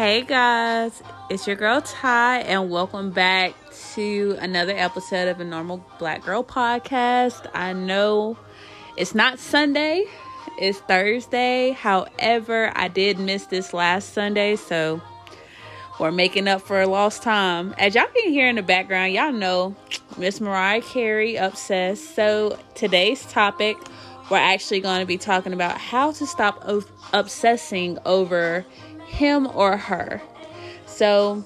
Hey guys, it's your girl Ty, and welcome back to another episode of a normal black girl podcast. I know it's not Sunday, it's Thursday. However, I did miss this last Sunday, so we're making up for lost time. As y'all can hear in the background, y'all know Miss Mariah Carey obsessed. So today's topic, we're actually going to be talking about how to stop obsessing over him or her. So,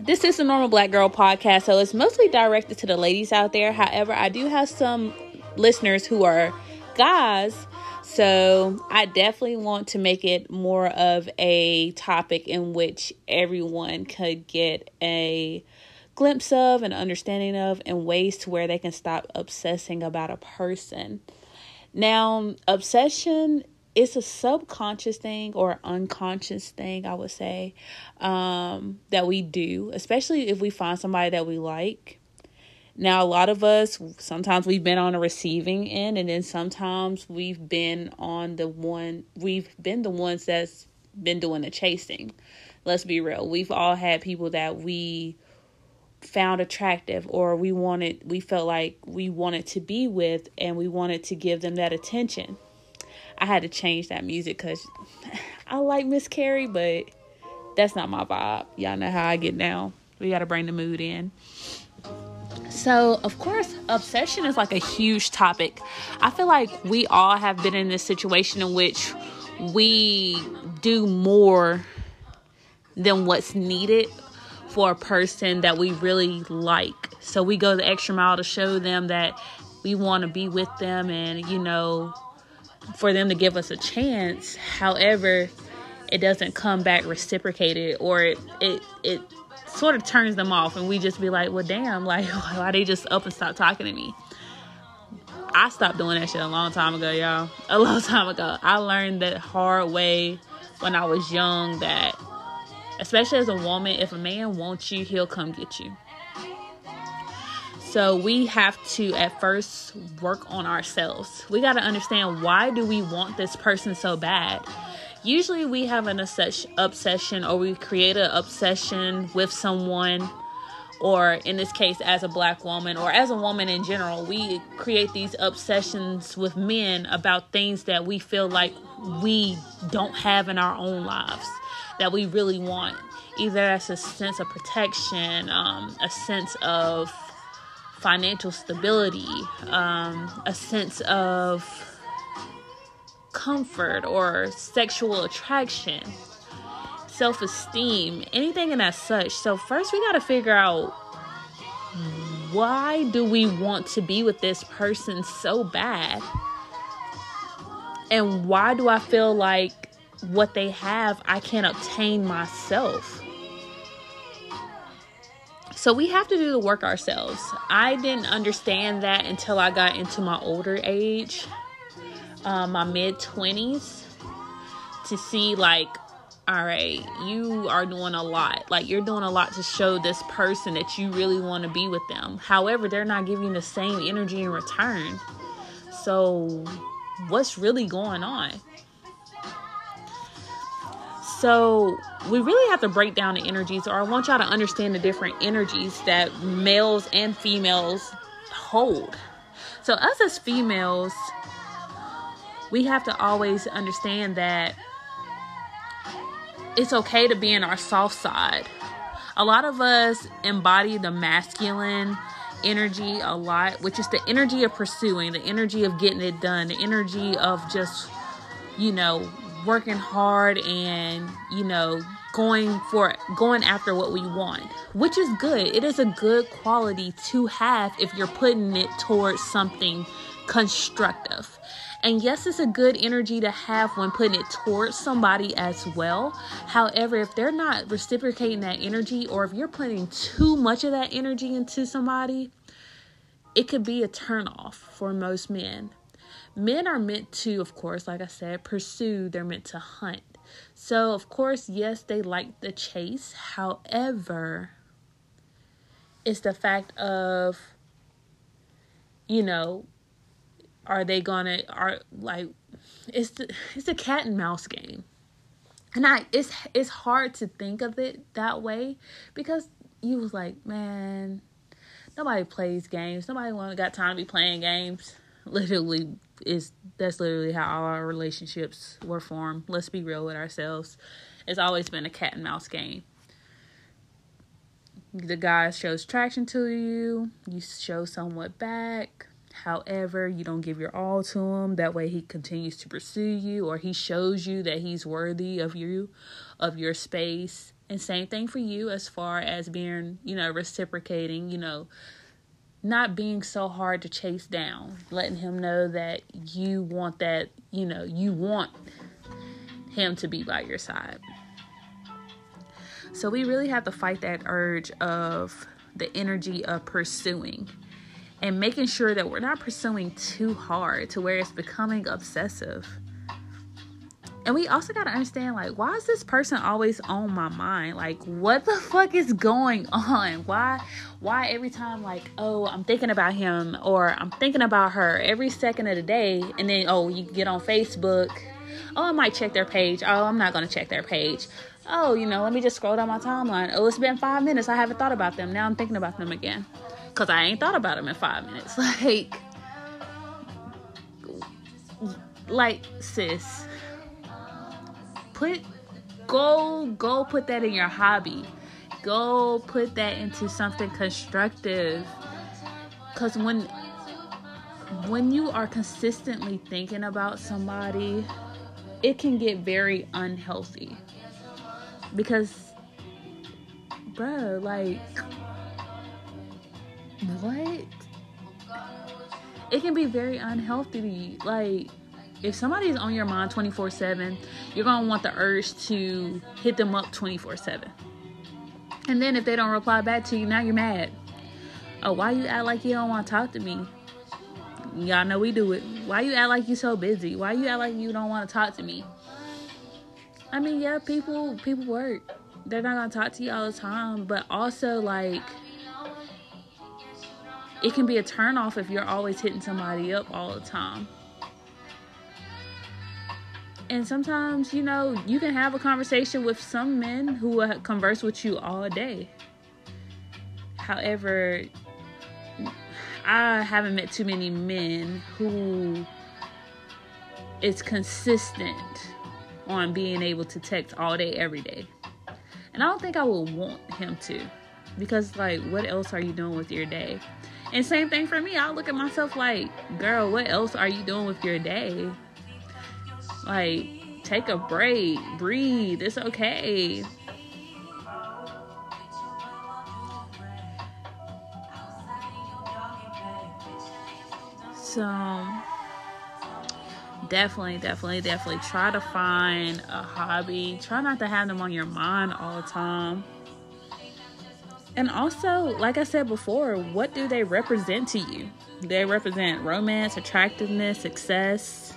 this is a normal black girl podcast, so it's mostly directed to the ladies out there. However, I do have some listeners who are guys, so I definitely want to make it more of a topic in which everyone could get a glimpse of, an understanding of, and ways to where they can stop obsessing about a person. Now, obsession it's a subconscious thing or unconscious thing, I would say, um, that we do, especially if we find somebody that we like. Now, a lot of us, sometimes we've been on a receiving end, and then sometimes we've been on the one, we've been the ones that's been doing the chasing. Let's be real. We've all had people that we found attractive or we wanted, we felt like we wanted to be with, and we wanted to give them that attention I had to change that music because I like Miss Carey, but that's not my vibe. Y'all know how I get down. We got to bring the mood in. So, of course, obsession is like a huge topic. I feel like we all have been in this situation in which we do more than what's needed for a person that we really like. So, we go the extra mile to show them that we want to be with them and, you know, for them to give us a chance. However, it doesn't come back reciprocated or it it, it sort of turns them off and we just be like, well damn, like why they just up and stop talking to me. I stopped doing that shit a long time ago, y'all. A long time ago. I learned that hard way when I was young that especially as a woman, if a man wants you, he'll come get you. So we have to at first work on ourselves. We got to understand why do we want this person so bad? Usually we have an obsession or we create an obsession with someone or in this case as a black woman or as a woman in general, we create these obsessions with men about things that we feel like we don't have in our own lives that we really want. Either as a sense of protection, um, a sense of financial stability, um, a sense of comfort or sexual attraction, self esteem, anything in that such. So, first, we got to figure out why do we want to be with this person so bad? And why do I feel like what they have I can't obtain myself? So we have to do the work ourselves. I didn't understand that until I got into my older age, uh, my mid 20s, to see like, all right, you are doing a lot. Like, you're doing a lot to show this person that you really want to be with them. However, they're not giving the same energy in return. So, what's really going on? So we really have to break down the energies, or I want y'all to understand the different energies that males and females hold. So, us as females, we have to always understand that it's okay to be in our soft side. A lot of us embody the masculine energy a lot, which is the energy of pursuing, the energy of getting it done, the energy of just, you know, working hard and you know going for going after what we want which is good. It is a good quality to have if you're putting it towards something constructive. And yes it's a good energy to have when putting it towards somebody as well. However if they're not reciprocating that energy or if you're putting too much of that energy into somebody it could be a turnoff for most men Men are meant to, of course, like I said, pursue, they're meant to hunt. So, of course, yes, they like the chase. However, it's the fact of, you know, are they gonna, are like, it's the, it's a cat and mouse game. and I it's it's hard to think of it that way because you was like, man, nobody plays games. Nobody want got time to be playing games. Literally is that's literally how all our relationships were formed. Let's be real with ourselves. It's always been a cat and mouse game. The guy shows traction to you, you show somewhat back However, you don't give your all to him. That way, he continues to pursue you, or he shows you that he's worthy of you, of your space. And same thing for you as far as being, you know, reciprocating, you know, not being so hard to chase down, letting him know that you want that, you know, you want him to be by your side. So we really have to fight that urge of the energy of pursuing and making sure that we're not pursuing too hard to where it's becoming obsessive. And we also got to understand like why is this person always on my mind? Like what the fuck is going on? Why why every time like oh, I'm thinking about him or I'm thinking about her every second of the day and then oh, you get on Facebook, oh, I might check their page. Oh, I'm not going to check their page. Oh, you know, let me just scroll down my timeline. Oh, it's been 5 minutes. I haven't thought about them. Now I'm thinking about them again because I ain't thought about them in five minutes. Like, like sis, put go go put that in your hobby. Go put that into something constructive. Cause when when you are consistently thinking about somebody, it can get very unhealthy. Because bro, like what? It can be very unhealthy. Like, if somebody's on your mind 24 7, you're going to want the urge to hit them up 24 7. And then if they don't reply back to you, now you're mad. Oh, why you act like you don't want to talk to me? Y'all know we do it. Why you act like you so busy? Why you act like you don't want to talk to me? I mean, yeah, people people work. They're not gonna talk to you all the time, but also like it can be a turnoff if you're always hitting somebody up all the time. And sometimes, you know, you can have a conversation with some men who will converse with you all day. However, I haven't met too many men who is consistent on being able to text all day, every day. And I don't think I would want him to. Because, like, what else are you doing with your day? And same thing for me. I look at myself like, girl, what else are you doing with your day? Like, take a break, breathe. It's okay. So, definitely, definitely, definitely try to find a hobby. Try not to have them on your mind all the time and also, like I said before, what do they represent to you? They represent romance, attractiveness, success.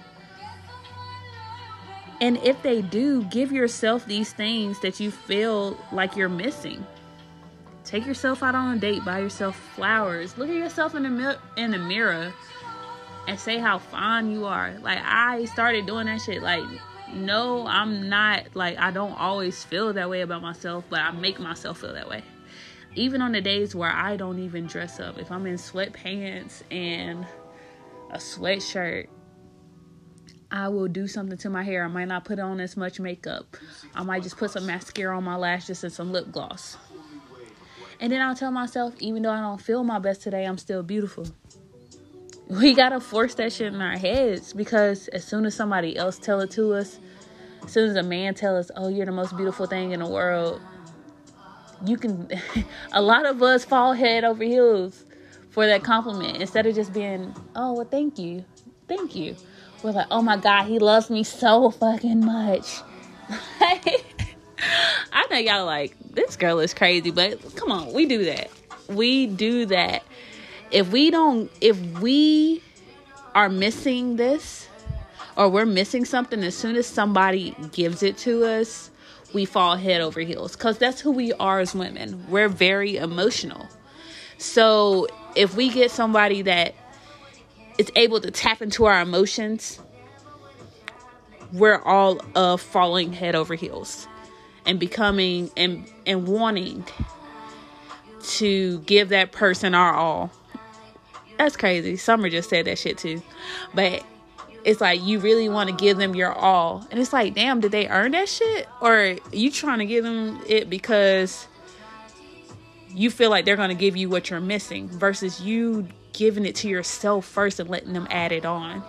And if they do, give yourself these things that you feel like you're missing. Take yourself out on a date, buy yourself flowers. Look at yourself in the mi- in the mirror and say how fine you are. Like I started doing that shit like no, I'm not like I don't always feel that way about myself, but I make myself feel that way even on the days where I don't even dress up, if I'm in sweatpants and a sweatshirt, I will do something to my hair. I might not put on as much makeup. I might just put some mascara on my lashes and some lip gloss. And then I'll tell myself, even though I don't feel my best today, I'm still beautiful. We gotta force that shit in our heads because as soon as somebody else tell it to us, as soon as a man tell us, "Oh, you're the most beautiful thing in the world," you can a lot of us fall head over heels for that compliment instead of just being oh well thank you thank you we're like oh my god he loves me so fucking much i know y'all like this girl is crazy but come on we do that we do that if we don't if we are missing this or we're missing something as soon as somebody gives it to us we fall head over heels because that's who we are as women. We're very emotional. So if we get somebody that is able to tap into our emotions, we're all uh falling head over heels and becoming and and wanting to give that person our all. That's crazy. Summer just said that shit too. But it's like you really want to give them your all. And it's like, damn, did they earn that shit? Or you trying to give them it because you feel like they're going to give you what you're missing versus you giving it to yourself first and letting them add it on.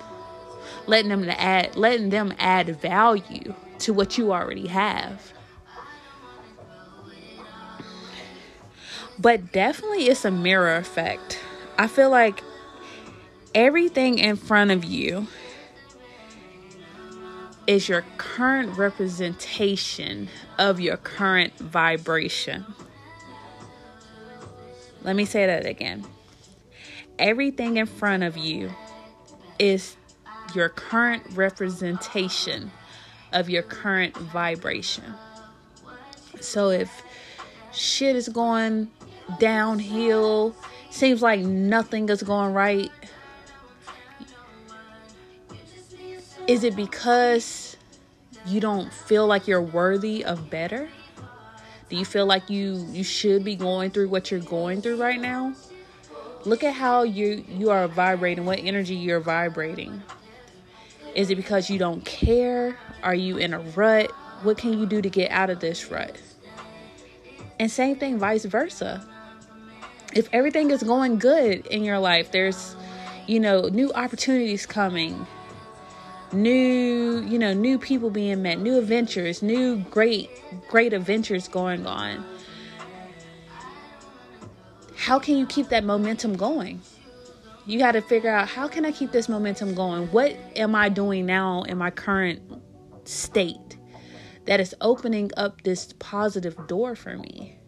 Letting them add letting them add value to what you already have. But definitely it's a mirror effect. I feel like everything in front of you is your current representation of your current vibration. Let me say that again. Everything in front of you is your current representation of your current vibration. So if shit is going downhill, seems like nothing is going right, Is it because you don't feel like you're worthy of better? Do you feel like you you should be going through what you're going through right now? Look at how you you are vibrating, what energy you're vibrating. Is it because you don't care? Are you in a rut? What can you do to get out of this rut? And same thing vice versa. If everything is going good in your life, there's you know, new opportunities coming new you know new people being met new adventures new great great adventures going on how can you keep that momentum going you got to figure out how can i keep this momentum going what am i doing now in my current state that is opening up this positive door for me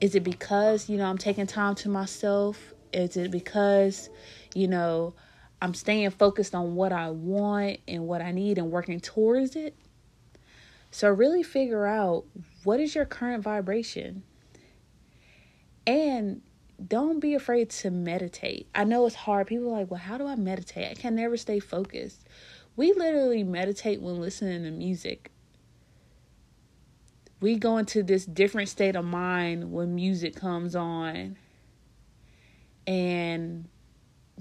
is it because you know i'm taking time to myself is it because you know I'm staying focused on what I want and what I need and working towards it. So really figure out what is your current vibration. And don't be afraid to meditate. I know it's hard. People are like, well, how do I meditate? I can never stay focused. We literally meditate when listening to music. We go into this different state of mind when music comes on. And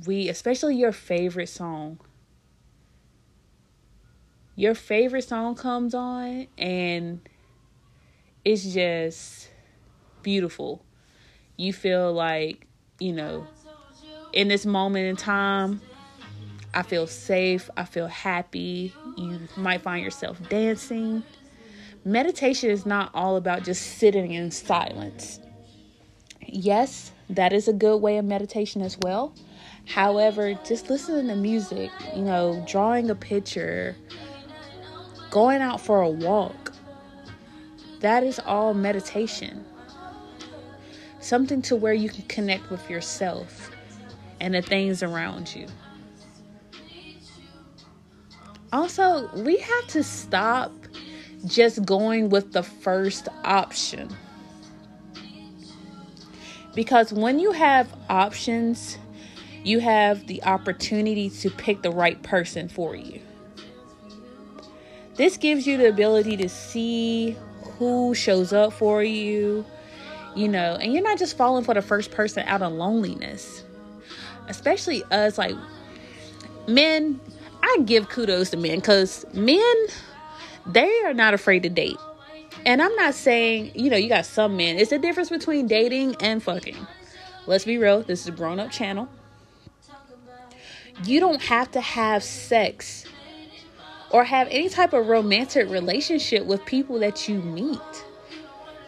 we, especially your favorite song, your favorite song comes on and it's just beautiful. You feel like, you know, in this moment in time, I feel safe, I feel happy. You might find yourself dancing. Meditation is not all about just sitting in silence. Yes, that is a good way of meditation as well. However, just listening to music, you know, drawing a picture, going out for a walk, that is all meditation. Something to where you can connect with yourself and the things around you. Also, we have to stop just going with the first option. Because when you have options, you have the opportunity to pick the right person for you. This gives you the ability to see who shows up for you, you know, and you're not just falling for the first person out of loneliness. Especially us, like men, I give kudos to men because men, they are not afraid to date. And I'm not saying, you know, you got some men. It's the difference between dating and fucking. Let's be real. This is a grown up channel. You don't have to have sex or have any type of romantic relationship with people that you meet.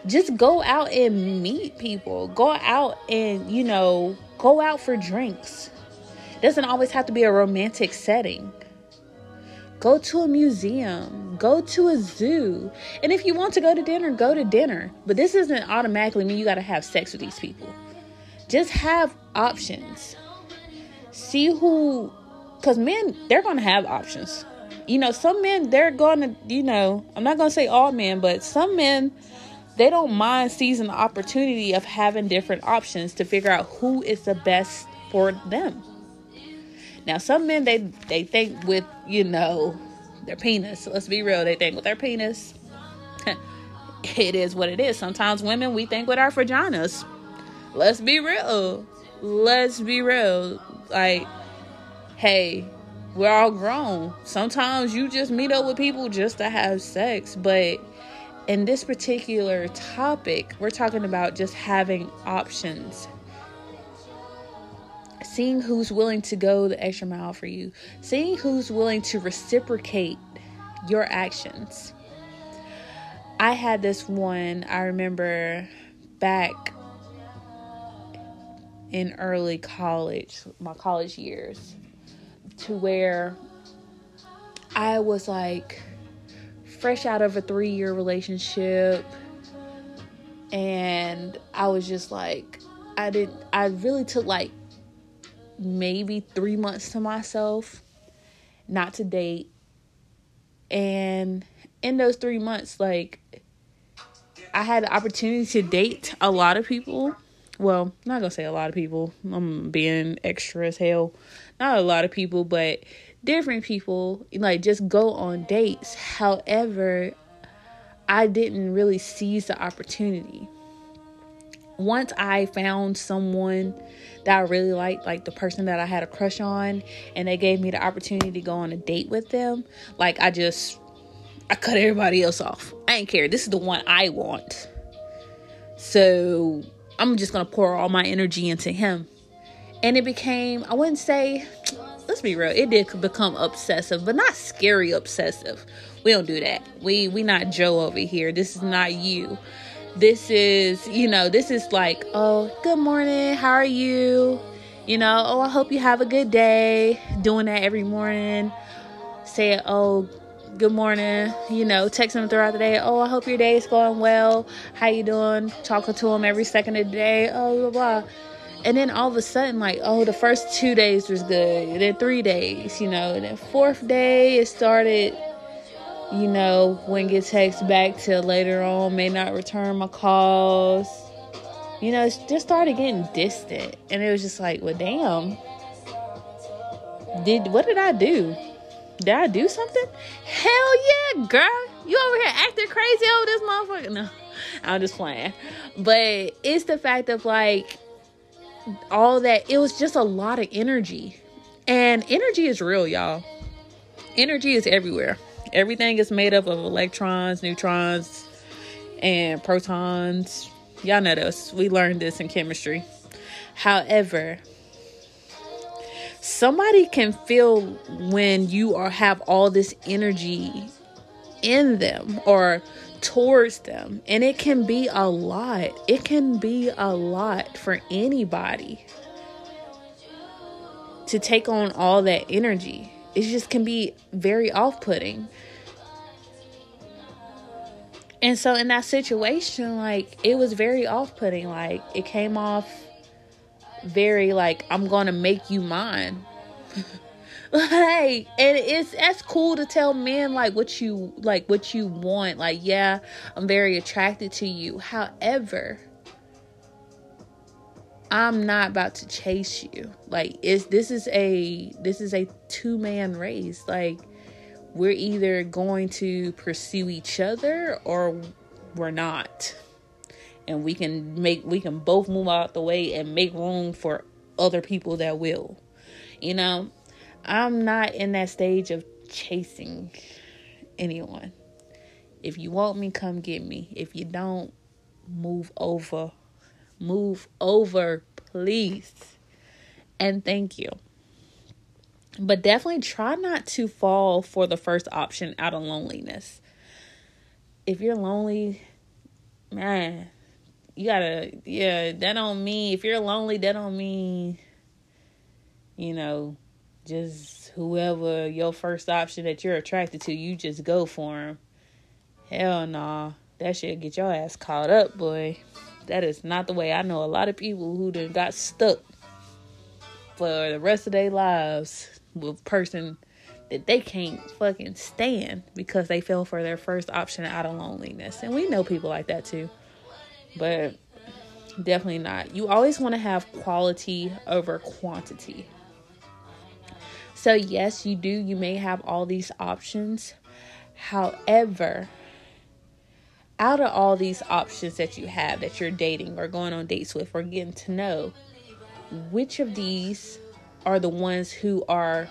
Just go out and meet people. Go out and, you know, go out for drinks. Doesn't always have to be a romantic setting. Go to a museum, go to a zoo. And if you want to go to dinner, go to dinner. But this doesn't automatically mean you got to have sex with these people. Just have options see who because men they're gonna have options you know some men they're gonna you know i'm not gonna say all men but some men they don't mind seizing the opportunity of having different options to figure out who is the best for them now some men they they think with you know their penis. Let's be real. They think with their penis. it is what it is. Sometimes women, we think with our vaginas. Let's be real. Let's be real. Like, hey, we're all grown. Sometimes you just meet up with people just to have sex. But in this particular topic, we're talking about just having options. Seeing who's willing to go the extra mile for you, seeing who's willing to reciprocate your actions. I had this one, I remember back in early college, my college years to where I was like fresh out of a three year relationship and I was just like I didn't I really took like maybe three months to myself not to date and in those three months like I had the opportunity to date a lot of people well, not gonna say a lot of people. I'm being extra as hell. Not a lot of people, but different people. Like just go on dates. However, I didn't really seize the opportunity. Once I found someone that I really liked, like the person that I had a crush on, and they gave me the opportunity to go on a date with them, like I just I cut everybody else off. I ain't care. This is the one I want. So I'm just gonna pour all my energy into him. And it became, I wouldn't say, let's be real, it did become obsessive, but not scary obsessive. We don't do that. We we not Joe over here. This is not you. This is, you know, this is like, oh, good morning, how are you? You know, oh, I hope you have a good day. Doing that every morning. Say, oh, good morning, you know, text them throughout the day. Oh, I hope your day is going well. How you doing? Talking to them every second of the day. Oh, blah blah. And then all of a sudden, like, oh, the first two days was good. Then three days, you know. And then fourth day, it started, you know, when get text back till later on, may not return my calls. You know, it just started getting distant. And it was just like, well, damn. Did what did I do? Did I do something? Hell yeah, girl. You over here acting crazy over this motherfucker. No, I'm just playing. But it's the fact of like all that, it was just a lot of energy. And energy is real, y'all. Energy is everywhere. Everything is made up of electrons, neutrons, and protons. Y'all know this. We learned this in chemistry. However, somebody can feel when you are have all this energy in them or towards them and it can be a lot. It can be a lot for anybody to take on all that energy. It just can be very off-putting. And so in that situation like it was very off-putting. Like it came off very like I'm gonna make you mine. like and it's that's cool to tell men like what you like what you want. Like yeah i'm very attracted to you. However i'm not about to chase you. Like is this is a this is a two man race. Like we're either going to pursue each other or we're not. And we can make we can both move out the way and make room for other people that will. You know i'm not in that stage of chasing anyone. If you want me come get me. If you don't move over. Move over please. And thank you. But definitely try not to fall for the first option out of loneliness. If you're lonely man you gotta yeah that don't mean if you're lonely that don't mean you know just whoever your first option that you're attracted to you just go for him hell nah. That shit get your ass caught up boy. That is not the way i know a lot of people who done got stuck for the rest of their lives with a person that they can't fucking stand because they fell for their first option out of loneliness. And we know people like that too. But definitely not. You always want to have quality over quantity. So, yes, you do. You may have all these options. However, out of all these options that you have that you're dating or going on dates with or getting to know, which of these are the ones who are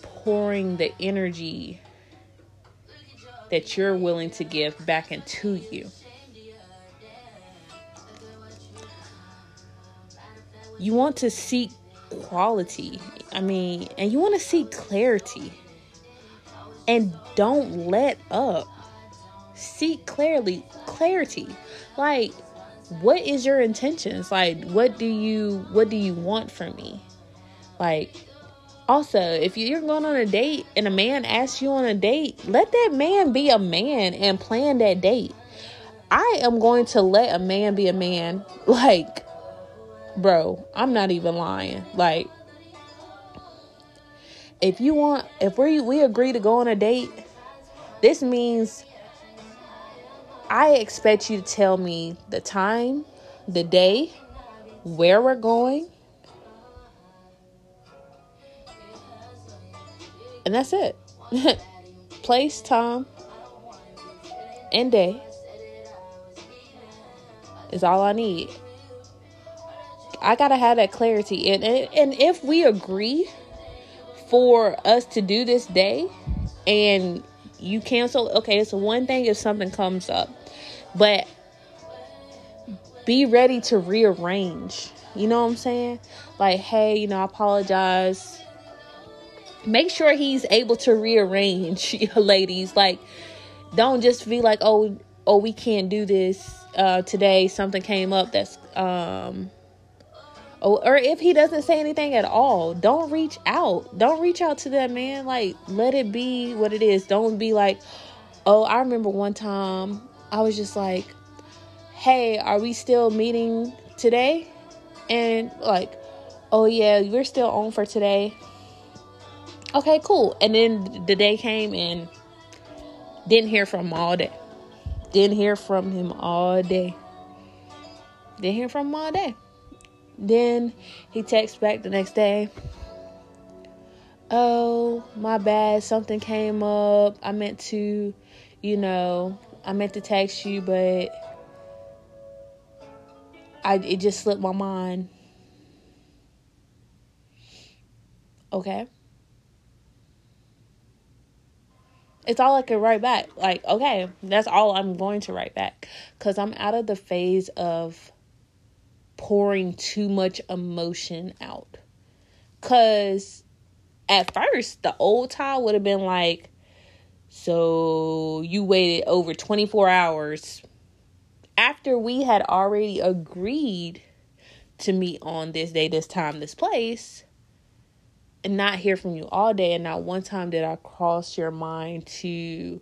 pouring the energy that you're willing to give back into you? You want to seek quality. I mean, and you want to seek clarity. And don't let up. Seek clearly clarity. Like what is your intentions? Like what do you what do you want from me? Like also, if you're going on a date and a man asks you on a date, let that man be a man and plan that date. I am going to let a man be a man. Like bro, I'm not even lying. Like, if you want, if we we agree to go on a date, this means I expect you to tell me the time, the day, where we're going, and that's it. Place, time, and day is all I need. I gotta have that clarity. And, and and if we agree for us to do this day, and you cancel, okay, it's one thing if something comes up, but be ready to rearrange. You know what I'm saying? Like, hey, you know, I apologize. Make sure he's able to rearrange, ladies. Like, don't just be like, oh, oh, we can't do this uh, today. Something came up that's um or, if he doesn't say anything at all, don't reach out. Don't reach out to that man. Like, let it be what it is. Don't be like, oh, I remember one time I was just like, hey, are we still meeting today? And like, oh yeah, we're still on for today. Okay, cool. And then the day came and didn't hear from him all day. Didn't hear from him all day. Didn't hear from him all day. Then he texts back the next day. Oh, my bad. Something came up. I meant to, you know, I meant to text you, but I it just slipped my mind. Okay. It's all I can write back. Like, okay, that's all I'm going to write back. Because I'm out of the phase of pouring too much emotion out. Cause at first the old Ty would have been like, so you waited over 24 hours after we had already agreed to meet on this day, this time, this place, and not hear from you all day. And not one time did I cross your mind to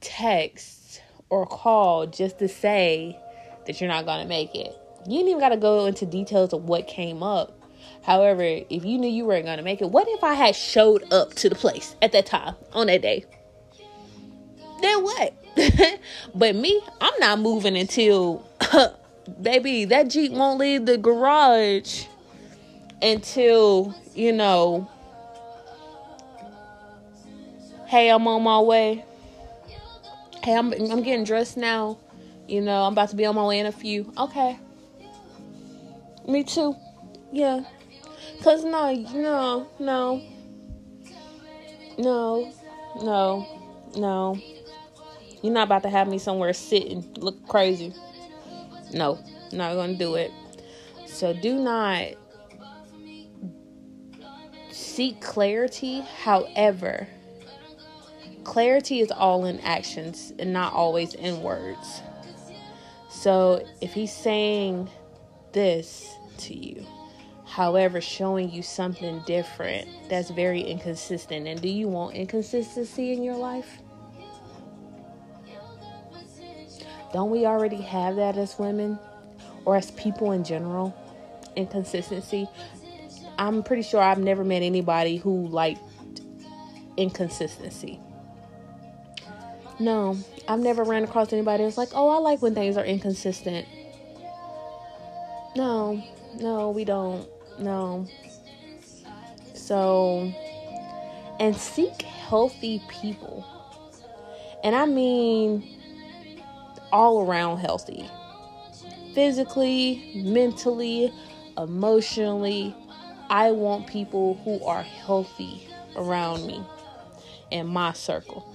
text or call just to say, that you're not gonna make it. You didn't even gotta go into details of what came up. However, if you knew you weren't gonna make it, what if I had showed up to the place at that time on that day? Then what? but me, I'm not moving until baby, that Jeep won't leave the garage until, you know, hey, I'm on my way. Hey, I'm I'm getting dressed now. You know, I'm about to be on my way in a few. Okay. Me too. Yeah. Cause no, no, no, no, no, no. You're not about to have me somewhere sitting, look crazy. No, not gonna do it. So do not seek clarity. However, clarity is all in actions and not always in words. So if he's saying this to you, however, showing you something different, that's very inconsistent. And do you want inconsistency in your life? Don't we already have that as women or as people in general? Inconsistency. I'm pretty sure I've never met anybody who liked inconsistency. No, I've never ran across anybody that's like, oh, I like when things are inconsistent. No, no, we don't. No. So, and seek healthy people. And I mean all around healthy physically, mentally, emotionally. I want people who are healthy around me in my circle.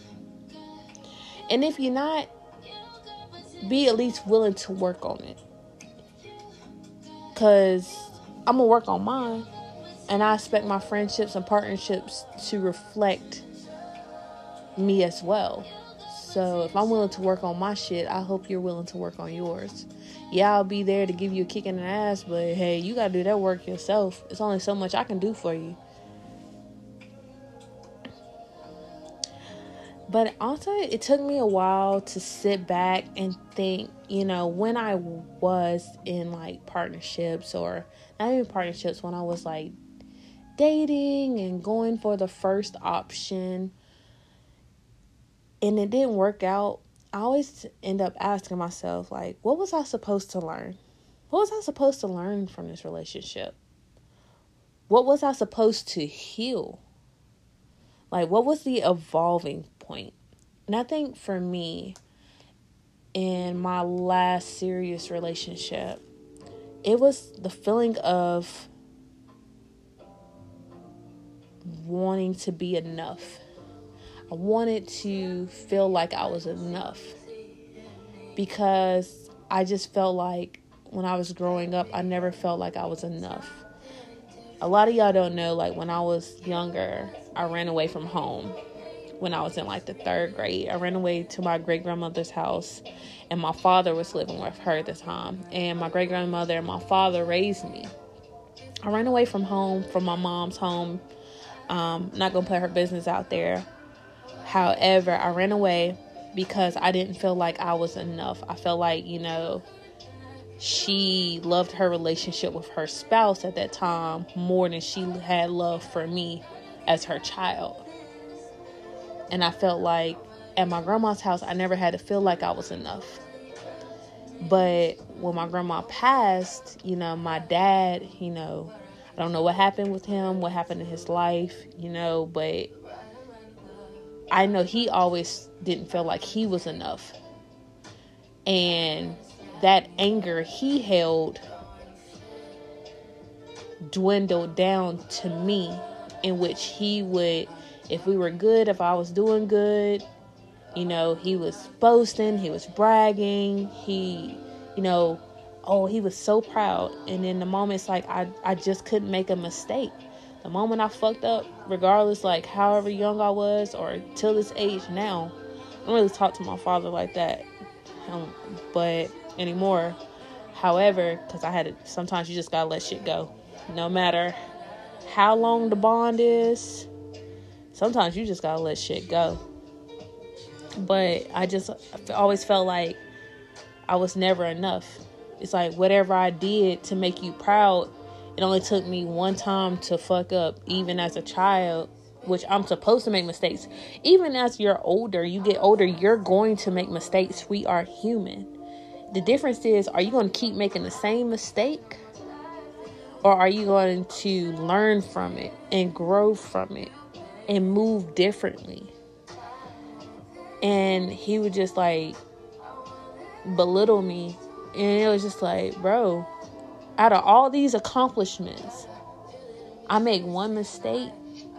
And if you're not, be at least willing to work on it. Because I'm going to work on mine. And I expect my friendships and partnerships to reflect me as well. So if I'm willing to work on my shit, I hope you're willing to work on yours. Yeah, I'll be there to give you a kick in the ass, but hey, you gotta do that work yourself. It's only so much I can do for you. But also, it took me a while to sit back and think, you know, when I was in like partnerships or not even partnerships, when I was like dating and going for the first option and it didn't work out, I always end up asking myself, like, what was I supposed to learn? What was I supposed to learn from this relationship? What was I supposed to heal? Like, what was the evolving point? And I think for me, in my last serious relationship, it was the feeling of wanting to be enough. I wanted to feel like I was enough because I just felt like when I was growing up, I never felt like I was enough. A lot of y'all don't know, like when I was younger, I ran away from home when I was in like the third grade. I ran away to my great grandmother's house, and my father was living with her at the time. And my great grandmother and my father raised me. I ran away from home, from my mom's home. Um, not gonna put her business out there. However, I ran away because I didn't feel like I was enough. I felt like, you know, she loved her relationship with her spouse at that time more than she had love for me as her child. And I felt like at my grandma's house, I never had to feel like I was enough. But when my grandma passed, you know, my dad, you know, I don't know what happened with him, what happened in his life, you know, but I know he always didn't feel like he was enough. And that anger he held dwindled down to me, in which he would if we were good, if I was doing good, you know, he was boasting, he was bragging, he, you know, oh, he was so proud. And in the moments like I, I just couldn't make a mistake. The moment I fucked up, regardless like however young I was or till this age now, I don't really talk to my father like that. Um, but anymore. However, because I had to, sometimes you just gotta let shit go. No matter how long the bond is, sometimes you just gotta let shit go. But I just always felt like I was never enough. It's like whatever I did to make you proud, it only took me one time to fuck up, even as a child, which I'm supposed to make mistakes. Even as you're older, you get older, you're going to make mistakes. We are human. The difference is are you going to keep making the same mistake? Or are you going to learn from it and grow from it? And move differently. And he would just like belittle me. And it was just like, bro, out of all these accomplishments, I make one mistake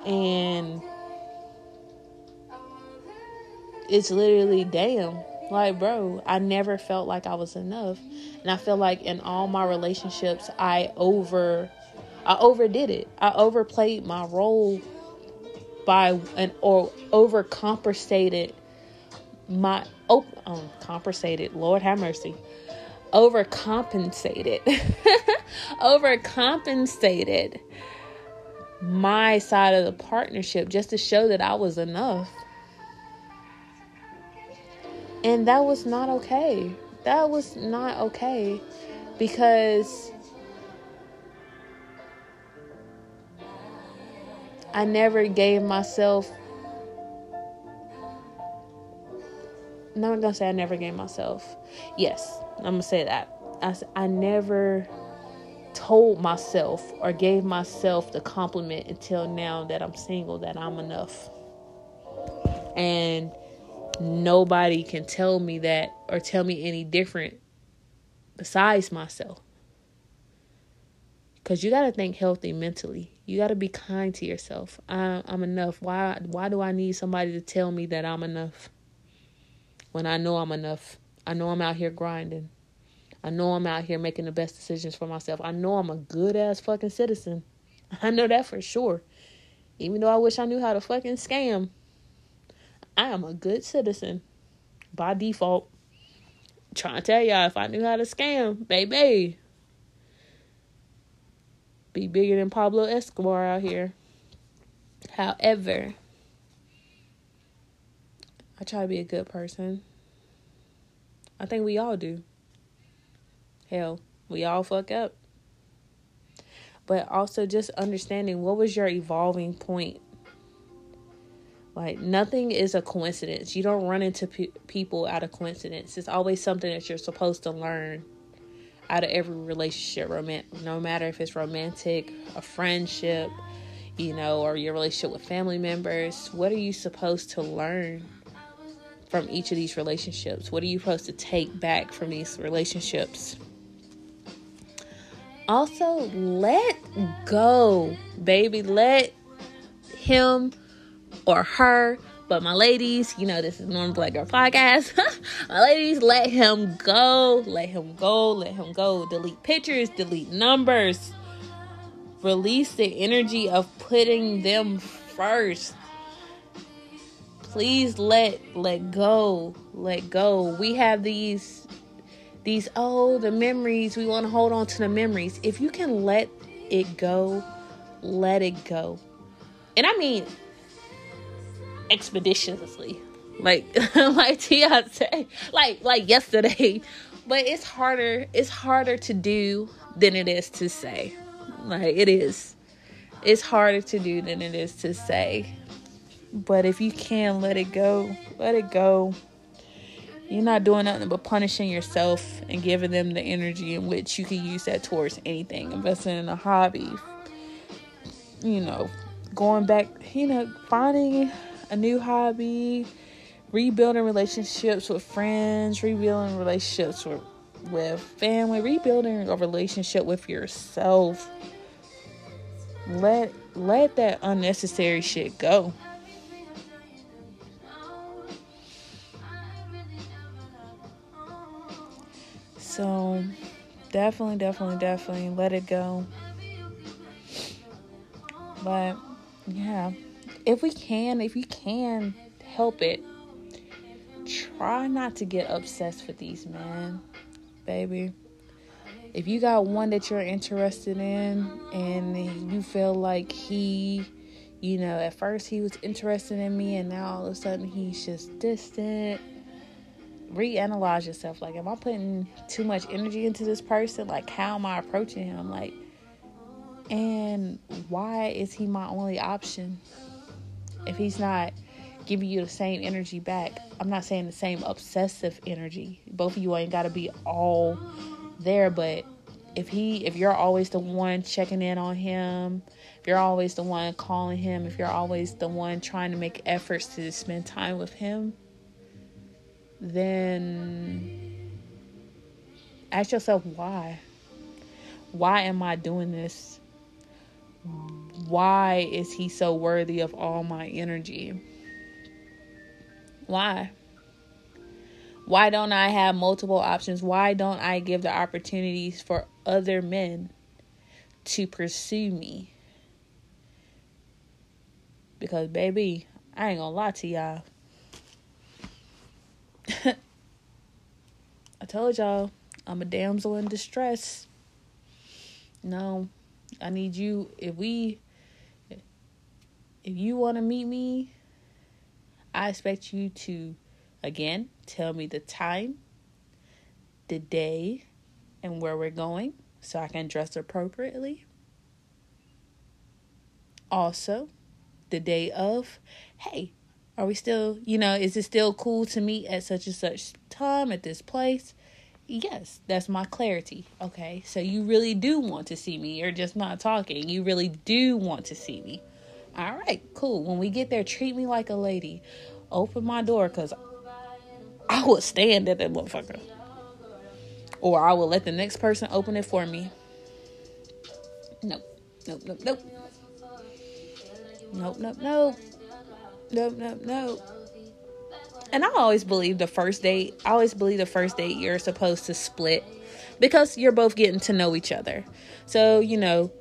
and it's literally damn. Like, bro, I never felt like I was enough. And I feel like in all my relationships I over I overdid it. I overplayed my role by and or overcompensated my oh um, compensated lord have mercy overcompensated overcompensated my side of the partnership just to show that I was enough. And that was not okay. That was not okay because I never gave myself. I'm not gonna say I never gave myself. Yes, I'm gonna say that. I, I never told myself or gave myself the compliment until now that I'm single that I'm enough. And nobody can tell me that or tell me any different besides myself. Cause you gotta think healthy mentally. You gotta be kind to yourself. I, I'm enough. Why? Why do I need somebody to tell me that I'm enough? When I know I'm enough, I know I'm out here grinding. I know I'm out here making the best decisions for myself. I know I'm a good ass fucking citizen. I know that for sure. Even though I wish I knew how to fucking scam, I am a good citizen by default. trying to tell y'all if I knew how to scam, baby. Be bigger than Pablo Escobar out here. However, I try to be a good person. I think we all do. Hell, we all fuck up. But also just understanding what was your evolving point. Like nothing is a coincidence. You don't run into pe- people out of coincidence. It's always something that you're supposed to learn out of every relationship, romantic, no matter if it's romantic, a friendship, you know, or your relationship with family members. What are you supposed to learn from each of these relationships? What are you supposed to take back from these relationships? Also, let go, baby. Let him or her but my ladies, you know, this is Normal Black Girl Podcast. my ladies, let him go. Let him go. Let him go. Delete pictures, delete numbers. Release the energy of putting them first. Please let let go. Let go. We have these these oh the memories. We want to hold on to the memories. If you can let it go, let it go. And I mean expeditiously. Like like Tia like like yesterday. But it's harder it's harder to do than it is to say. Like it is. It's harder to do than it is to say. But if you can let it go, let it go. You're not doing nothing but punishing yourself and giving them the energy in which you can use that towards anything. Investing in a hobby, you know, going back, you know, finding a new hobby, rebuilding relationships with friends, rebuilding relationships with, with family, rebuilding a relationship with yourself. Let let that unnecessary shit go. So definitely, definitely, definitely let it go. But yeah if we can, if you can help it, try not to get obsessed with these men, baby. If you got one that you're interested in and you feel like he, you know, at first he was interested in me and now all of a sudden he's just distant, reanalyze yourself. Like, am I putting too much energy into this person? Like, how am I approaching him? Like, and why is he my only option? If he's not giving you the same energy back, I'm not saying the same obsessive energy. Both of you ain't got to be all there, but if he if you're always the one checking in on him, if you're always the one calling him, if you're always the one trying to make efforts to spend time with him, then ask yourself why. Why am I doing this? Why is he so worthy of all my energy? Why? Why don't I have multiple options? Why don't I give the opportunities for other men to pursue me? Because, baby, I ain't gonna lie to y'all. I told y'all I'm a damsel in distress. No, I need you. If we if you want to meet me, I expect you to, again, tell me the time, the day, and where we're going so I can dress appropriately. Also, the day of, hey, are we still, you know, is it still cool to meet at such and such time at this place? Yes, that's my clarity. Okay, so you really do want to see me. You're just not talking. You really do want to see me. All right, cool. When we get there, treat me like a lady. Open my door because I will stand at that motherfucker. Or I will let the next person open it for me. Nope. Nope, nope, nope. Nope, nope, nope. Nope, nope, nope. And I always believe the first date, I always believe the first date you're supposed to split because you're both getting to know each other. So, you know,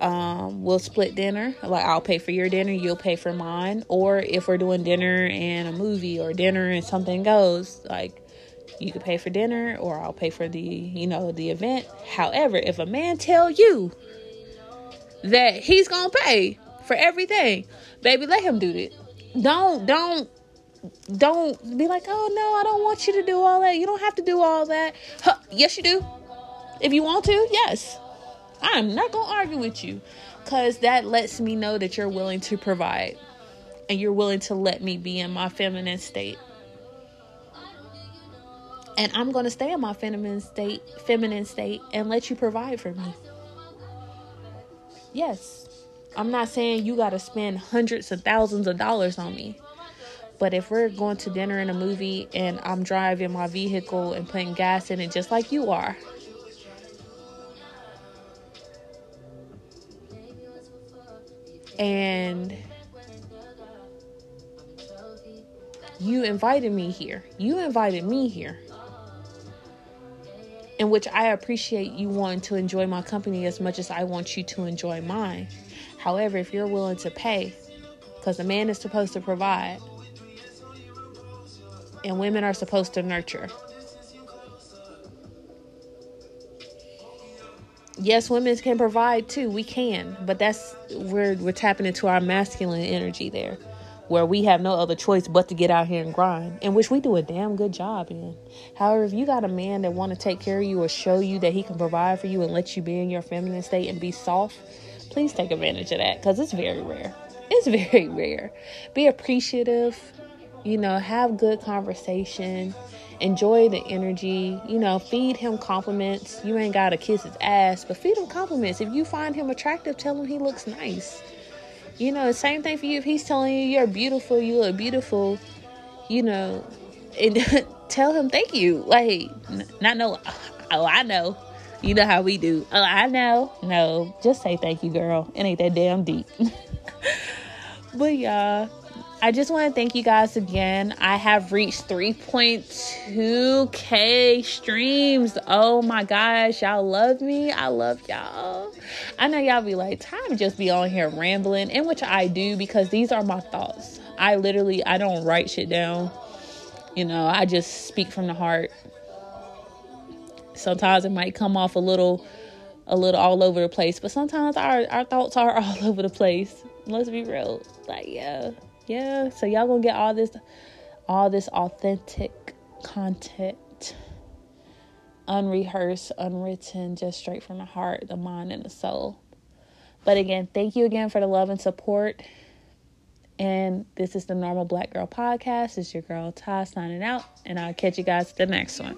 um, we'll split dinner. Like I'll pay for your dinner, you'll pay for mine. Or if we're doing dinner and a movie or dinner and something goes, like you could pay for dinner or I'll pay for the, you know, the event. However, if a man tell you that he's gonna pay for everything, baby, let him do it. Don't don't don't be like, oh no, I don't want you to do all that. You don't have to do all that. Huh, yes, you do. If you want to, yes. I'm not going to argue with you because that lets me know that you're willing to provide and you're willing to let me be in my feminine state. And I'm going to stay in my feminine state, feminine state and let you provide for me. Yes. I'm not saying you got to spend hundreds of thousands of dollars on me. But if we're going to dinner and a movie and I'm driving my vehicle and putting gas in it just like you are, and you invited me here, you invited me here, in which I appreciate you wanting to enjoy my company as much as I want you to enjoy mine. However, if you're willing to pay, because a man is supposed to provide, and women are supposed to nurture. Yes, women can provide too. We can, but that's where we're tapping into our masculine energy there, where we have no other choice but to get out here and grind, in which we do a damn good job in. However, if you got a man that want to take care of you or show you that he can provide for you and let you be in your feminine state and be soft, please take advantage of that because it's very rare. It's very rare. Be appreciative you know, have good conversation, enjoy the energy, you know, feed him compliments. You ain't got to kiss his ass, but feed him compliments. If you find him attractive, tell him he looks nice. You know, same thing for you if he's telling you you're beautiful, you look beautiful, you know, and tell him thank you. Like, not know, oh, I know. You know how we do. Oh, I know. No, just say thank you, girl. It ain't that damn deep. but yeah, I just want to thank you guys again. I have reached 3.2k streams. Oh my gosh, y'all love me. I love y'all. I know y'all be like, time just be on here rambling, in which I do because these are my thoughts. I literally I don't write shit down. You know, I just speak from the heart. Sometimes it might come off a little a little all over the place, but sometimes our our thoughts are all over the place. Let's be real. Like, yeah yeah so y'all gonna get all this all this authentic content unrehearsed unwritten just straight from the heart the mind and the soul. But again thank you again for the love and support. And this is the normal black girl podcast. It's your girl ty signing out. And i'll catch you guys at the next one